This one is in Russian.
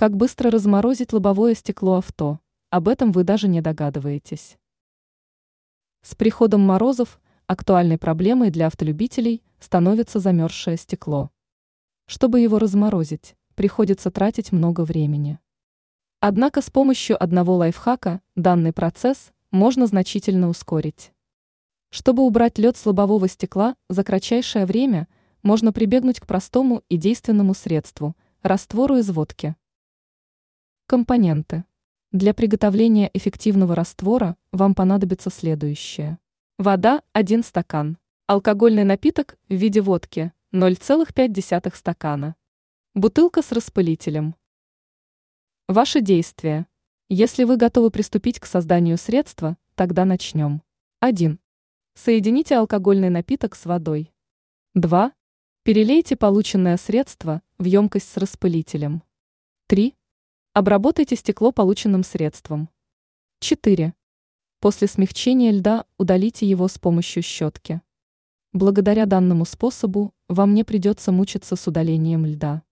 Как быстро разморозить лобовое стекло авто? Об этом вы даже не догадываетесь. С приходом морозов актуальной проблемой для автолюбителей становится замерзшее стекло. Чтобы его разморозить, приходится тратить много времени. Однако с помощью одного лайфхака данный процесс можно значительно ускорить. Чтобы убрать лед с лобового стекла за кратчайшее время, можно прибегнуть к простому и действенному средству – раствору из водки. Компоненты. Для приготовления эффективного раствора вам понадобится следующее. Вода – 1 стакан. Алкогольный напиток в виде водки – 0,5 стакана. Бутылка с распылителем. Ваши действия. Если вы готовы приступить к созданию средства, тогда начнем. 1. Соедините алкогольный напиток с водой. 2. Перелейте полученное средство в емкость с распылителем. 3. Обработайте стекло полученным средством. 4. После смягчения льда удалите его с помощью щетки. Благодаря данному способу вам не придется мучиться с удалением льда.